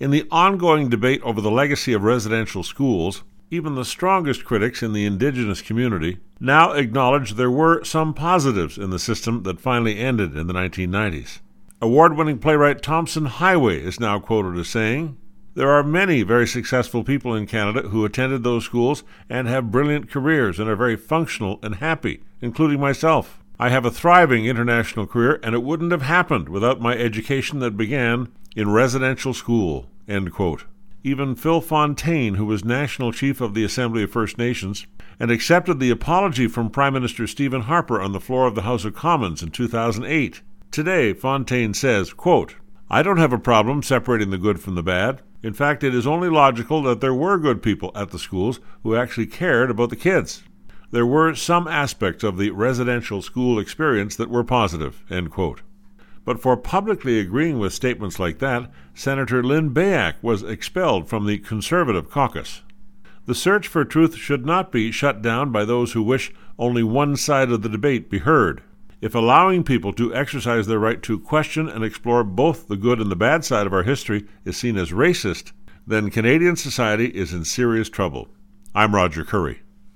In the ongoing debate over the legacy of residential schools, even the strongest critics in the indigenous community now acknowledge there were some positives in the system that finally ended in the 1990s. Award winning playwright Tomson Highway is now quoted as saying, There are many very successful people in Canada who attended those schools and have brilliant careers and are very functional and happy, including myself. I have a thriving international career, and it wouldn't have happened without my education that began in residential school. End quote. Even Phil Fontaine, who was National Chief of the Assembly of First Nations, and accepted the apology from Prime Minister Stephen Harper on the floor of the House of Commons in 2008, Today, Fontaine says, quote, I don't have a problem separating the good from the bad. In fact, it is only logical that there were good people at the schools who actually cared about the kids. There were some aspects of the residential school experience that were positive. End quote. But for publicly agreeing with statements like that, Senator Lynn Beyak was expelled from the Conservative caucus. The search for truth should not be shut down by those who wish only one side of the debate be heard. If allowing people to exercise their right to question and explore both the good and the bad side of our history is seen as racist, then Canadian society is in serious trouble. I'm Roger Currie.